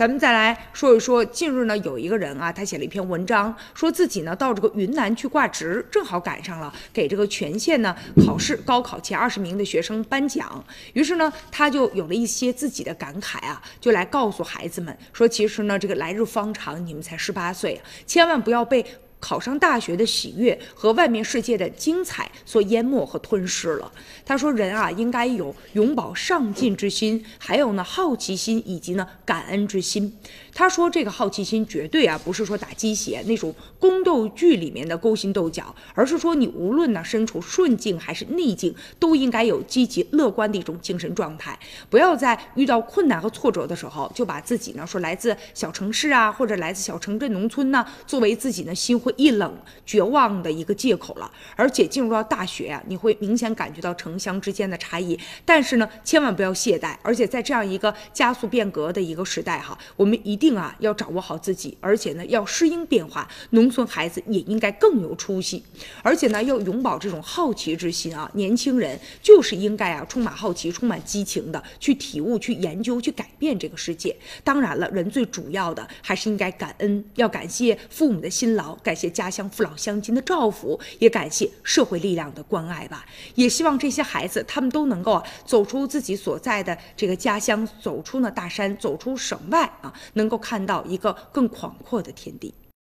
咱们再来说一说，近日呢，有一个人啊，他写了一篇文章，说自己呢到这个云南去挂职，正好赶上了给这个全县呢考试高考前二十名的学生颁奖，于是呢，他就有了一些自己的感慨啊，就来告诉孩子们说，其实呢，这个来日方长，你们才十八岁，千万不要被。考上大学的喜悦和外面世界的精彩所淹没和吞噬了。他说：“人啊，应该有永葆上进之心，还有呢好奇心，以及呢感恩之心。”他说：“这个好奇心绝对啊不是说打鸡血那种宫斗剧里面的勾心斗角，而是说你无论呢身处顺境还是逆境，都应该有积极乐观的一种精神状态。不要在遇到困难和挫折的时候，就把自己呢说来自小城市啊，或者来自小城镇农村呢，作为自己呢心灰。”一冷绝望的一个借口了，而且进入到大学啊，你会明显感觉到城乡之间的差异。但是呢，千万不要懈怠，而且在这样一个加速变革的一个时代哈，我们一定啊要掌握好自己，而且呢要适应变化。农村孩子也应该更有出息，而且呢要永葆这种好奇之心啊。年轻人就是应该啊充满好奇、充满激情的去体悟、去研究、去改变这个世界。当然了，人最主要的还是应该感恩，要感谢父母的辛劳，感。谢家乡父老乡亲的照拂，也感谢社会力量的关爱吧。也希望这些孩子他们都能够啊走出自己所在的这个家乡，走出那大山，走出省外啊，能够看到一个更广阔的天地。